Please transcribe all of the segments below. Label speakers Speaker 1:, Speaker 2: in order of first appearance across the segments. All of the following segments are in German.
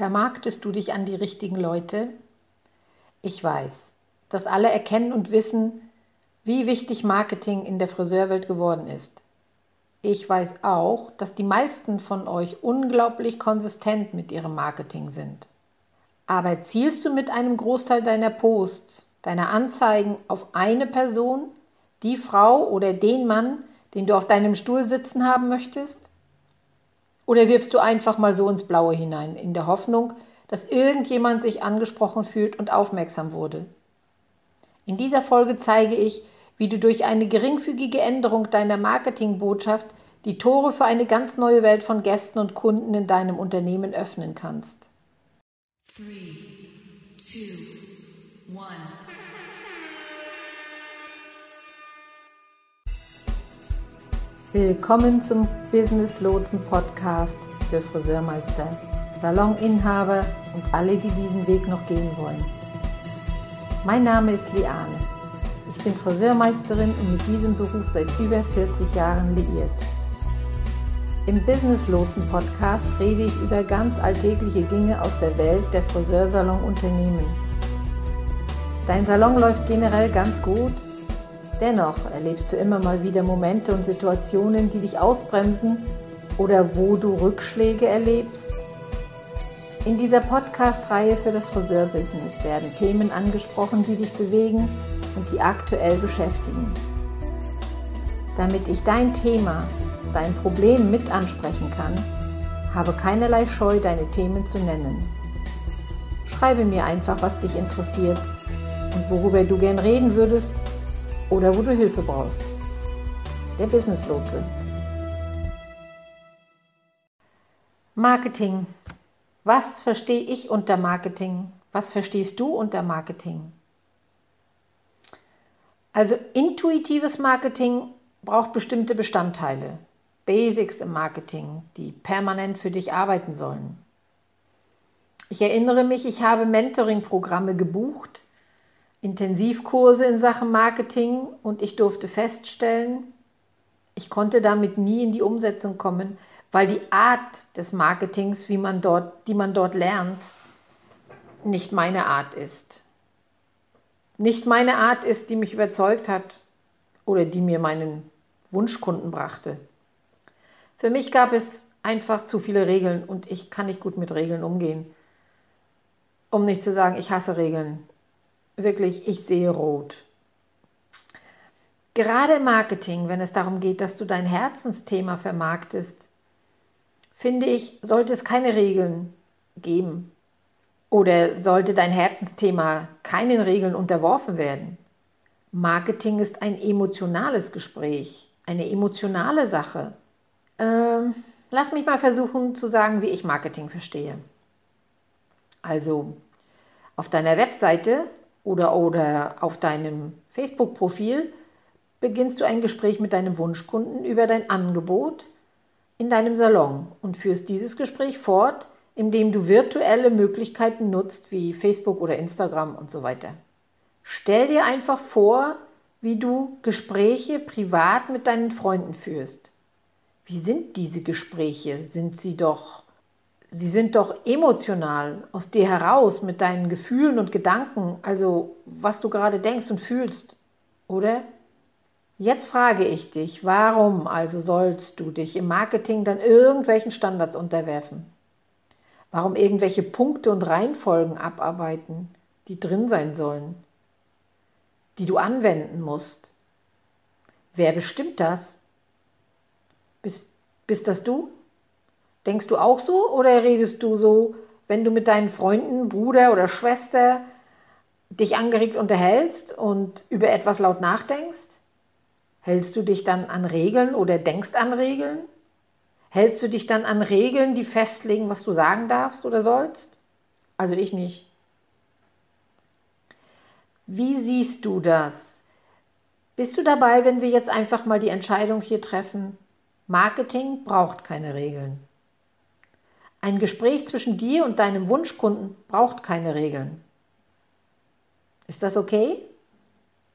Speaker 1: Vermarktest du dich an die richtigen Leute? Ich weiß, dass alle erkennen und wissen, wie wichtig Marketing in der Friseurwelt geworden ist. Ich weiß auch, dass die meisten von euch unglaublich konsistent mit ihrem Marketing sind. Aber zielst du mit einem Großteil deiner Posts, deiner Anzeigen auf eine Person, die Frau oder den Mann, den du auf deinem Stuhl sitzen haben möchtest? Oder wirbst du einfach mal so ins Blaue hinein, in der Hoffnung, dass irgendjemand sich angesprochen fühlt und aufmerksam wurde? In dieser Folge zeige ich, wie du durch eine geringfügige Änderung deiner Marketingbotschaft die Tore für eine ganz neue Welt von Gästen und Kunden in deinem Unternehmen öffnen kannst. Three, two, one. Willkommen zum Business Lotsen Podcast für Friseurmeister, Saloninhaber und alle, die diesen Weg noch gehen wollen. Mein Name ist Liane. Ich bin Friseurmeisterin und mit diesem Beruf seit über 40 Jahren liiert. Im Business Lotsen Podcast rede ich über ganz alltägliche Dinge aus der Welt der Friseursalon-Unternehmen. Dein Salon läuft generell ganz gut Dennoch erlebst du immer mal wieder Momente und Situationen, die dich ausbremsen oder wo du Rückschläge erlebst. In dieser Podcast-Reihe für das Friseurbusiness werden Themen angesprochen, die dich bewegen und die aktuell beschäftigen. Damit ich dein Thema, dein Problem mit ansprechen kann, habe keinerlei Scheu, deine Themen zu nennen. Schreibe mir einfach, was dich interessiert und worüber du gern reden würdest oder wo du Hilfe brauchst. Der Business Lotse. Marketing. Was verstehe ich unter Marketing? Was verstehst du unter Marketing? Also intuitives Marketing braucht bestimmte Bestandteile, Basics im Marketing, die permanent für dich arbeiten sollen. Ich erinnere mich, ich habe Mentoring-Programme gebucht, Intensivkurse in Sachen Marketing und ich durfte feststellen, ich konnte damit nie in die Umsetzung kommen, weil die Art des Marketings, wie man dort, die man dort lernt, nicht meine Art ist. Nicht meine Art ist, die mich überzeugt hat oder die mir meinen Wunschkunden brachte. Für mich gab es einfach zu viele Regeln und ich kann nicht gut mit Regeln umgehen. Um nicht zu sagen, ich hasse Regeln wirklich, ich sehe rot. Gerade im Marketing, wenn es darum geht, dass du dein Herzensthema vermarktest, finde ich, sollte es keine Regeln geben. Oder sollte dein Herzensthema keinen Regeln unterworfen werden? Marketing ist ein emotionales Gespräch, eine emotionale Sache. Ähm, lass mich mal versuchen zu sagen, wie ich Marketing verstehe. Also, auf deiner Webseite oder, oder auf deinem Facebook-Profil beginnst du ein Gespräch mit deinem Wunschkunden über dein Angebot in deinem Salon und führst dieses Gespräch fort, indem du virtuelle Möglichkeiten nutzt wie Facebook oder Instagram und so weiter. Stell dir einfach vor, wie du Gespräche privat mit deinen Freunden führst. Wie sind diese Gespräche? Sind sie doch sie sind doch emotional aus dir heraus mit deinen Gefühlen und Gedanken, also was du gerade denkst und fühlst, oder? Jetzt frage ich dich, warum also sollst du dich im Marketing dann irgendwelchen Standards unterwerfen? Warum irgendwelche Punkte und Reihenfolgen abarbeiten, die drin sein sollen, die du anwenden musst? Wer bestimmt das? Bist, bist das du? Denkst du auch so oder redest du so, wenn du mit deinen Freunden, Bruder oder Schwester dich angeregt unterhältst und über etwas laut nachdenkst? Hältst du dich dann an Regeln oder denkst an Regeln? Hältst du dich dann an Regeln, die festlegen, was du sagen darfst oder sollst? Also ich nicht. Wie siehst du das? Bist du dabei, wenn wir jetzt einfach mal die Entscheidung hier treffen? Marketing braucht keine Regeln. Ein Gespräch zwischen dir und deinem Wunschkunden braucht keine Regeln. Ist das okay?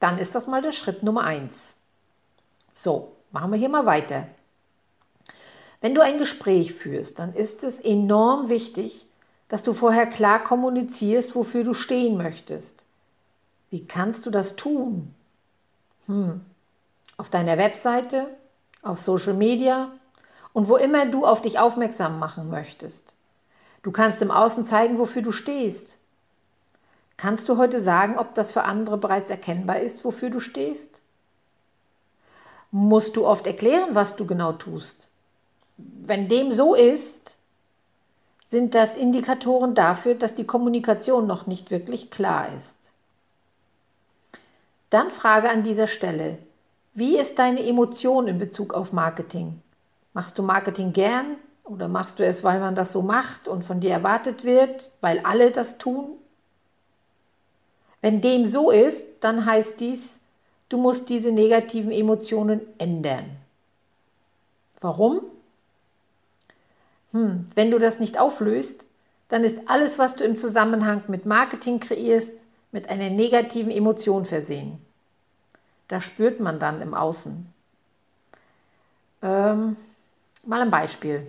Speaker 1: Dann ist das mal der Schritt Nummer eins. So, machen wir hier mal weiter. Wenn du ein Gespräch führst, dann ist es enorm wichtig, dass du vorher klar kommunizierst, wofür du stehen möchtest. Wie kannst du das tun? Hm. Auf deiner Webseite, auf Social Media und wo immer du auf dich aufmerksam machen möchtest. Du kannst im Außen zeigen, wofür du stehst. Kannst du heute sagen, ob das für andere bereits erkennbar ist, wofür du stehst? Musst du oft erklären, was du genau tust? Wenn dem so ist, sind das Indikatoren dafür, dass die Kommunikation noch nicht wirklich klar ist. Dann frage an dieser Stelle, wie ist deine Emotion in Bezug auf Marketing? Machst du Marketing gern oder machst du es, weil man das so macht und von dir erwartet wird, weil alle das tun? Wenn dem so ist, dann heißt dies, du musst diese negativen Emotionen ändern. Warum? Hm, wenn du das nicht auflöst, dann ist alles, was du im Zusammenhang mit Marketing kreierst, mit einer negativen Emotion versehen. Das spürt man dann im Außen. Ähm, mal ein Beispiel.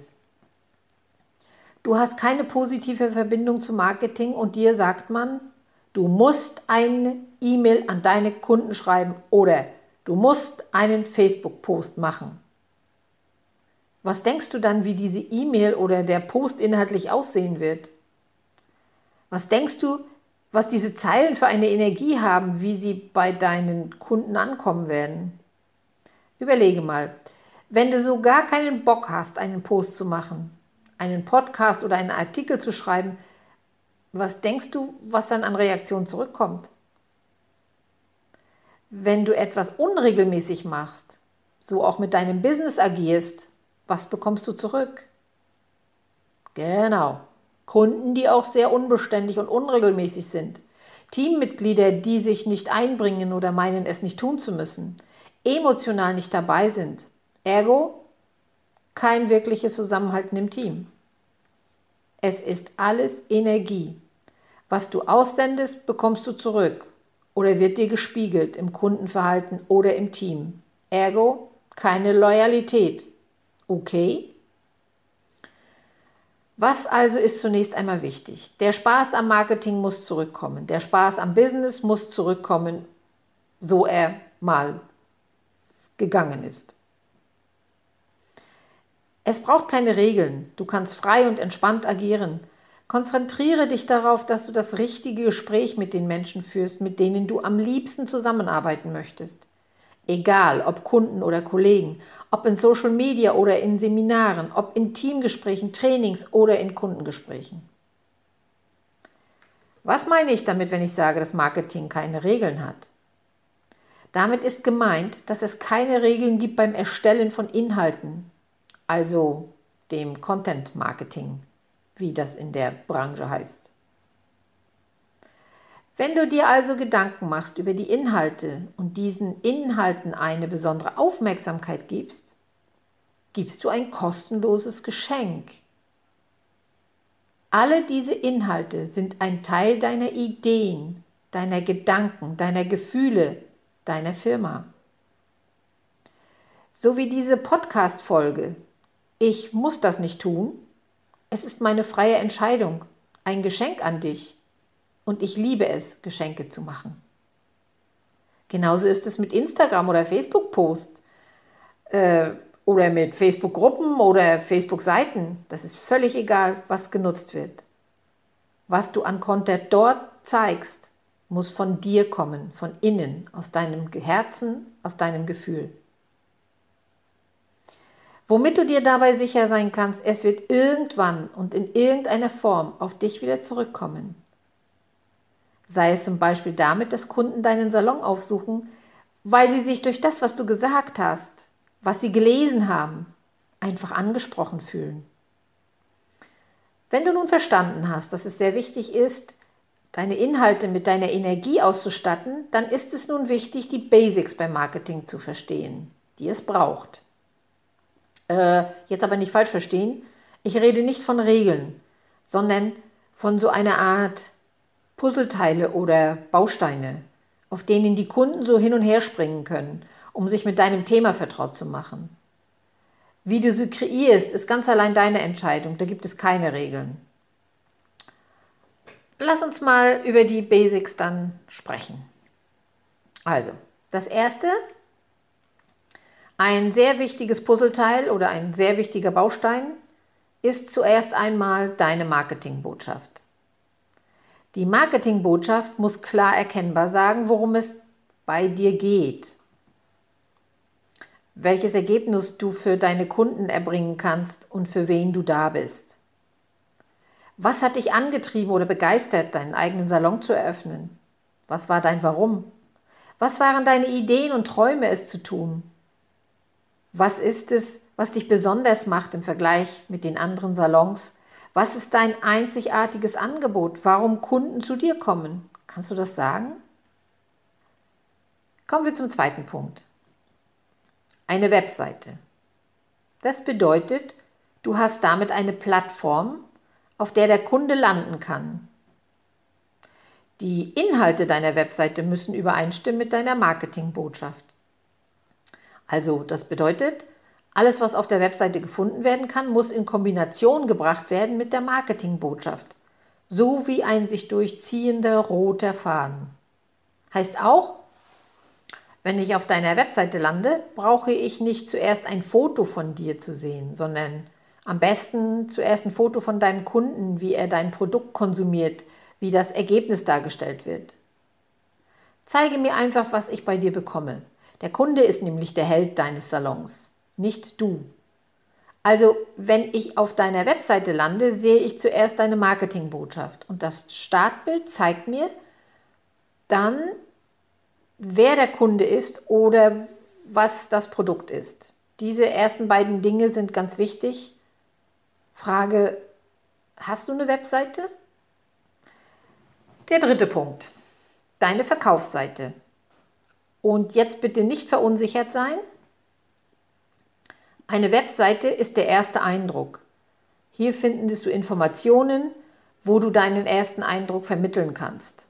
Speaker 1: Du hast keine positive Verbindung zu Marketing und dir sagt man, du musst eine E-Mail an deine Kunden schreiben oder du musst einen Facebook-Post machen. Was denkst du dann, wie diese E-Mail oder der Post inhaltlich aussehen wird? Was denkst du, was diese Zeilen für eine Energie haben, wie sie bei deinen Kunden ankommen werden? Überlege mal, wenn du so gar keinen Bock hast, einen Post zu machen, einen Podcast oder einen Artikel zu schreiben, was denkst du, was dann an Reaktion zurückkommt? Wenn du etwas unregelmäßig machst, so auch mit deinem Business agierst, was bekommst du zurück? Genau, Kunden, die auch sehr unbeständig und unregelmäßig sind. Teammitglieder, die sich nicht einbringen oder meinen, es nicht tun zu müssen. Emotional nicht dabei sind. Ergo, kein wirkliches Zusammenhalten im Team. Es ist alles Energie. Was du aussendest, bekommst du zurück oder wird dir gespiegelt im Kundenverhalten oder im Team. Ergo, keine Loyalität. Okay? Was also ist zunächst einmal wichtig? Der Spaß am Marketing muss zurückkommen. Der Spaß am Business muss zurückkommen, so er mal gegangen ist. Es braucht keine Regeln. Du kannst frei und entspannt agieren. Konzentriere dich darauf, dass du das richtige Gespräch mit den Menschen führst, mit denen du am liebsten zusammenarbeiten möchtest. Egal, ob Kunden oder Kollegen, ob in Social Media oder in Seminaren, ob in Teamgesprächen, Trainings oder in Kundengesprächen. Was meine ich damit, wenn ich sage, dass Marketing keine Regeln hat? Damit ist gemeint, dass es keine Regeln gibt beim Erstellen von Inhalten, also dem Content Marketing, wie das in der Branche heißt. Wenn du dir also Gedanken machst über die Inhalte und diesen Inhalten eine besondere Aufmerksamkeit gibst, gibst du ein kostenloses Geschenk. Alle diese Inhalte sind ein Teil deiner Ideen, deiner Gedanken, deiner Gefühle, deiner Firma. So wie diese Podcast-Folge. Ich muss das nicht tun. Es ist meine freie Entscheidung, ein Geschenk an dich und ich liebe es, Geschenke zu machen. Genauso ist es mit Instagram oder Facebook-Post äh, oder mit Facebook-Gruppen oder Facebook-Seiten. Das ist völlig egal, was genutzt wird. Was du an Content dort zeigst, muss von dir kommen, von innen, aus deinem Herzen, aus deinem Gefühl. Womit du dir dabei sicher sein kannst, es wird irgendwann und in irgendeiner Form auf dich wieder zurückkommen. Sei es zum Beispiel damit, dass Kunden deinen Salon aufsuchen, weil sie sich durch das, was du gesagt hast, was sie gelesen haben, einfach angesprochen fühlen. Wenn du nun verstanden hast, dass es sehr wichtig ist, deine Inhalte mit deiner Energie auszustatten, dann ist es nun wichtig, die Basics beim Marketing zu verstehen, die es braucht. Äh, jetzt aber nicht falsch verstehen, ich rede nicht von Regeln, sondern von so einer Art Puzzleteile oder Bausteine, auf denen die Kunden so hin und her springen können, um sich mit deinem Thema vertraut zu machen. Wie du sie kreierst, ist ganz allein deine Entscheidung, da gibt es keine Regeln. lass uns mal über die Basics dann sprechen. Also, das erste, ein sehr wichtiges Puzzleteil oder ein sehr wichtiger Baustein ist zuerst einmal deine Marketingbotschaft. Die Marketingbotschaft muss klar erkennbar sagen, worum es bei dir geht, welches Ergebnis du für deine Kunden erbringen kannst und für wen du da bist. Was hat dich angetrieben oder begeistert, deinen eigenen Salon zu eröffnen? Was war dein Warum? Was waren deine Ideen und Träume, es zu tun? Was ist es, was dich besonders macht im Vergleich mit den anderen Salons? Was ist dein einzigartiges Angebot? Warum Kunden zu dir kommen? Kannst du das sagen? Kommen wir zum zweiten Punkt. Eine Webseite. Das bedeutet, du hast damit eine Plattform, auf der der Kunde landen kann. Die Inhalte deiner Webseite müssen übereinstimmen mit deiner Marketingbotschaft. Also das bedeutet, alles, was auf der Webseite gefunden werden kann, muss in Kombination gebracht werden mit der Marketingbotschaft, so wie ein sich durchziehender roter Faden. Heißt auch, wenn ich auf deiner Webseite lande, brauche ich nicht zuerst ein Foto von dir zu sehen, sondern am besten zuerst ein Foto von deinem Kunden, wie er dein Produkt konsumiert, wie das Ergebnis dargestellt wird. Zeige mir einfach, was ich bei dir bekomme. Der Kunde ist nämlich der Held deines Salons, nicht du. Also, wenn ich auf deiner Webseite lande, sehe ich zuerst deine Marketingbotschaft und das Startbild zeigt mir dann, wer der Kunde ist oder was das Produkt ist. Diese ersten beiden Dinge sind ganz wichtig. Frage, hast du eine Webseite? Der dritte Punkt, deine Verkaufsseite. Und jetzt bitte nicht verunsichert sein. Eine Webseite ist der erste Eindruck. Hier findest du Informationen, wo du deinen ersten Eindruck vermitteln kannst.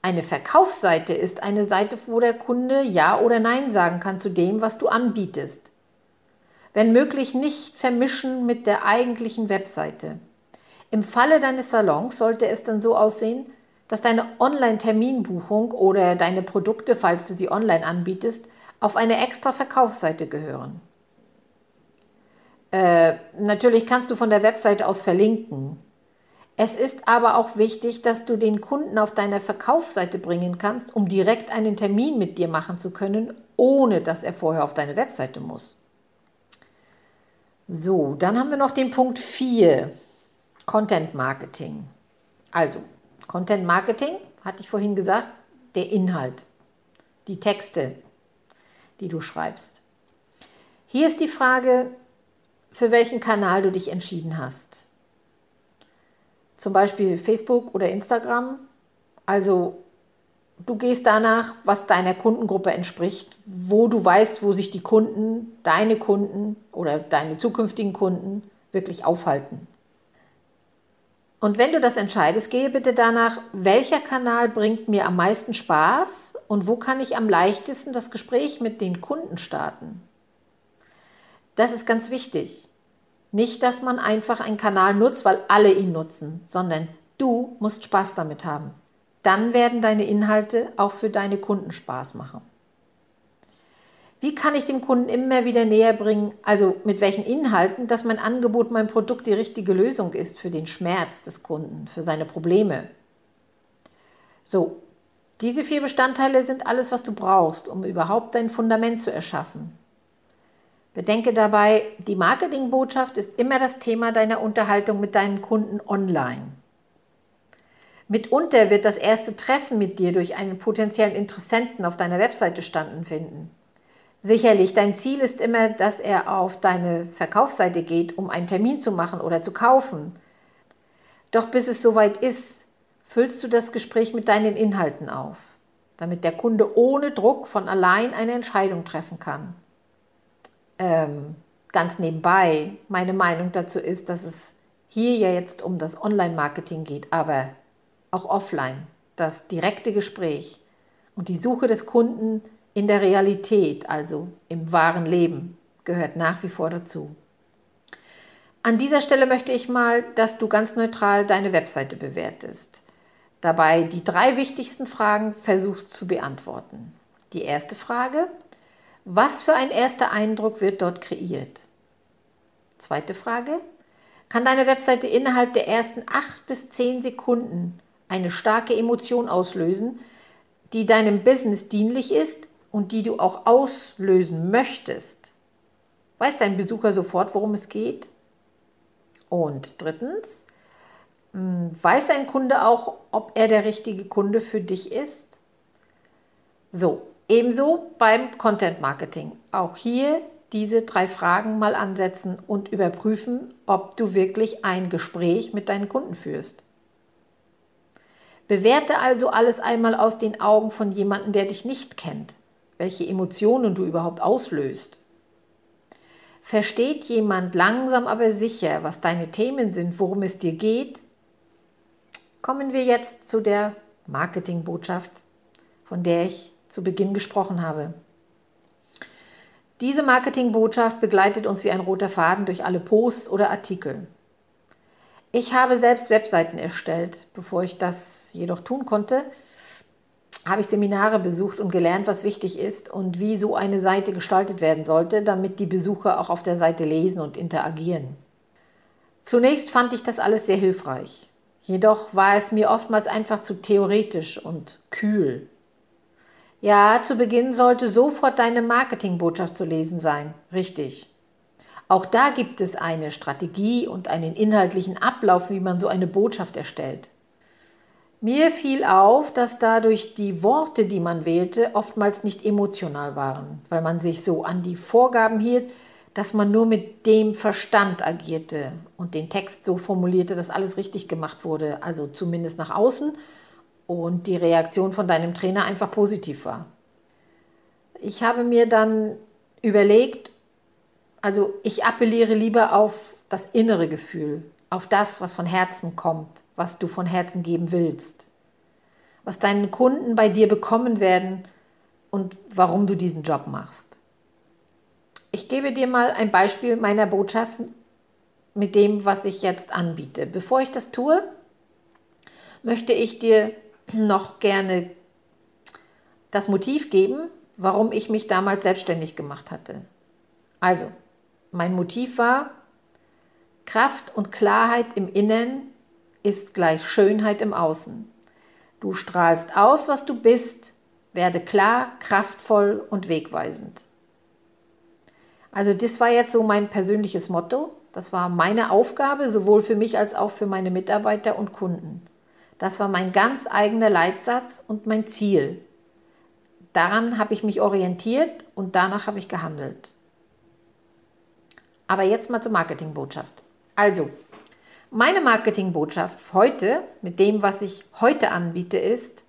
Speaker 1: Eine Verkaufsseite ist eine Seite, wo der Kunde Ja oder Nein sagen kann zu dem, was du anbietest. Wenn möglich nicht vermischen mit der eigentlichen Webseite. Im Falle deines Salons sollte es dann so aussehen, dass deine Online-Terminbuchung oder deine Produkte, falls du sie online anbietest, auf eine extra Verkaufsseite gehören. Äh, natürlich kannst du von der Webseite aus verlinken. Es ist aber auch wichtig, dass du den Kunden auf deiner Verkaufsseite bringen kannst, um direkt einen Termin mit dir machen zu können, ohne dass er vorher auf deine Webseite muss. So, dann haben wir noch den Punkt 4, Content Marketing. Also, Content Marketing, hatte ich vorhin gesagt, der Inhalt, die Texte, die du schreibst. Hier ist die Frage, für welchen Kanal du dich entschieden hast. Zum Beispiel Facebook oder Instagram. Also du gehst danach, was deiner Kundengruppe entspricht, wo du weißt, wo sich die Kunden, deine Kunden oder deine zukünftigen Kunden wirklich aufhalten. Und wenn du das entscheidest, gehe bitte danach, welcher Kanal bringt mir am meisten Spaß und wo kann ich am leichtesten das Gespräch mit den Kunden starten. Das ist ganz wichtig. Nicht, dass man einfach einen Kanal nutzt, weil alle ihn nutzen, sondern du musst Spaß damit haben. Dann werden deine Inhalte auch für deine Kunden Spaß machen. Wie kann ich dem Kunden immer wieder näher bringen, also mit welchen Inhalten, dass mein Angebot, mein Produkt die richtige Lösung ist für den Schmerz des Kunden, für seine Probleme? So, diese vier Bestandteile sind alles, was du brauchst, um überhaupt dein Fundament zu erschaffen. Bedenke dabei, die Marketingbotschaft ist immer das Thema deiner Unterhaltung mit deinen Kunden online. Mitunter wird das erste Treffen mit dir durch einen potenziellen Interessenten auf deiner Webseite stattfinden. Sicherlich, dein Ziel ist immer, dass er auf deine Verkaufsseite geht, um einen Termin zu machen oder zu kaufen. Doch bis es soweit ist, füllst du das Gespräch mit deinen Inhalten auf, damit der Kunde ohne Druck von allein eine Entscheidung treffen kann. Ähm, ganz nebenbei, meine Meinung dazu ist, dass es hier ja jetzt um das Online-Marketing geht, aber auch offline, das direkte Gespräch und die Suche des Kunden in der Realität, also im wahren Leben, gehört nach wie vor dazu. An dieser Stelle möchte ich mal, dass du ganz neutral deine Webseite bewertest. dabei die drei wichtigsten Fragen versuchst zu beantworten. Die erste Frage, was für ein erster Eindruck wird dort kreiert? Zweite Frage, kann deine Webseite innerhalb der ersten acht bis zehn Sekunden eine starke Emotion auslösen, die deinem Business dienlich ist und die du auch auslösen möchtest? Weiß dein Besucher sofort, worum es geht? Und drittens, hm, weiß ein Kunde auch, ob er der richtige Kunde für dich ist? So, ebenso beim Content Marketing. Auch hier diese drei Fragen mal ansetzen und überprüfen, ob du wirklich ein Gespräch mit deinen Kunden führst. Bewerte also alles einmal aus den Augen von jemandem, der dich nicht kennt, welche Emotionen du überhaupt auslöst. Versteht jemand langsam aber sicher, was deine Themen sind, worum es dir geht? Kommen wir jetzt zu der Marketingbotschaft, von der ich zu Beginn gesprochen habe. Diese Marketingbotschaft begleitet uns wie ein roter Faden durch alle Posts oder Artikel. Ich habe selbst Webseiten erstellt. Bevor ich das jedoch tun konnte, habe ich Seminare besucht und gelernt, was wichtig ist und wie so eine Seite gestaltet werden sollte, damit die Besucher auch auf der Seite lesen und interagieren. Zunächst fand ich das alles sehr hilfreich. Jedoch war es mir oftmals einfach zu theoretisch und kühl. Ja, zu Beginn sollte sofort deine Marketingbotschaft zu lesen sein. Richtig. Auch da gibt es eine Strategie und einen inhaltlichen Ablauf, wie man so eine Botschaft erstellt. Mir fiel auf, dass dadurch die Worte, die man wählte, oftmals nicht emotional waren, weil man sich so an die Vorgaben hielt, dass man nur mit dem Verstand agierte und den Text so formulierte, dass alles richtig gemacht wurde, also zumindest nach außen und die Reaktion von deinem Trainer einfach positiv war. Ich habe mir dann überlegt, also ich appelliere lieber auf das innere Gefühl, auf das, was von Herzen kommt, was du von Herzen geben willst, was deine Kunden bei dir bekommen werden und warum du diesen Job machst. Ich gebe dir mal ein Beispiel meiner Botschaft mit dem, was ich jetzt anbiete. Bevor ich das tue, möchte ich dir noch gerne das Motiv geben, warum ich mich damals selbstständig gemacht hatte. Also, mein Motiv war, Kraft und Klarheit im Innen ist gleich Schönheit im Außen. Du strahlst aus, was du bist, werde klar, kraftvoll und wegweisend. Also das war jetzt so mein persönliches Motto. Das war meine Aufgabe, sowohl für mich als auch für meine Mitarbeiter und Kunden. Das war mein ganz eigener Leitsatz und mein Ziel. Daran habe ich mich orientiert und danach habe ich gehandelt. Aber jetzt mal zur Marketingbotschaft. Also, meine Marketingbotschaft heute mit dem, was ich heute anbiete, ist,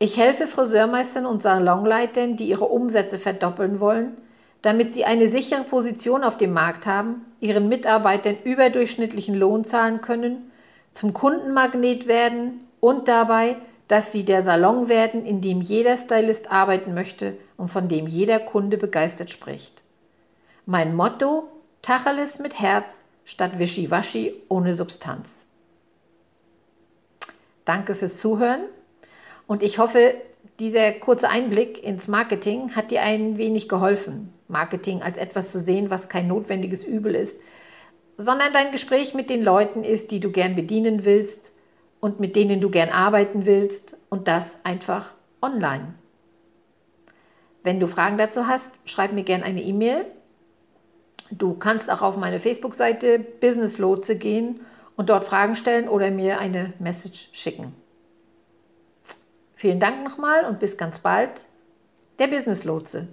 Speaker 1: ich helfe Friseurmeistern und Salonleitern, die ihre Umsätze verdoppeln wollen, damit sie eine sichere Position auf dem Markt haben, ihren Mitarbeitern überdurchschnittlichen Lohn zahlen können, zum Kundenmagnet werden und dabei, dass sie der Salon werden, in dem jeder Stylist arbeiten möchte und von dem jeder Kunde begeistert spricht. Mein Motto: Tacheles mit Herz, statt Wischiwaschi ohne Substanz. Danke fürs Zuhören und ich hoffe, dieser kurze Einblick ins Marketing hat dir ein wenig geholfen. Marketing als etwas zu sehen, was kein notwendiges Übel ist, sondern dein Gespräch mit den Leuten ist, die du gern bedienen willst und mit denen du gern arbeiten willst und das einfach online. Wenn du Fragen dazu hast, schreib mir gern eine E-Mail Du kannst auch auf meine Facebook-Seite Business Lotse gehen und dort Fragen stellen oder mir eine Message schicken. Vielen Dank nochmal und bis ganz bald. Der Business Lotse.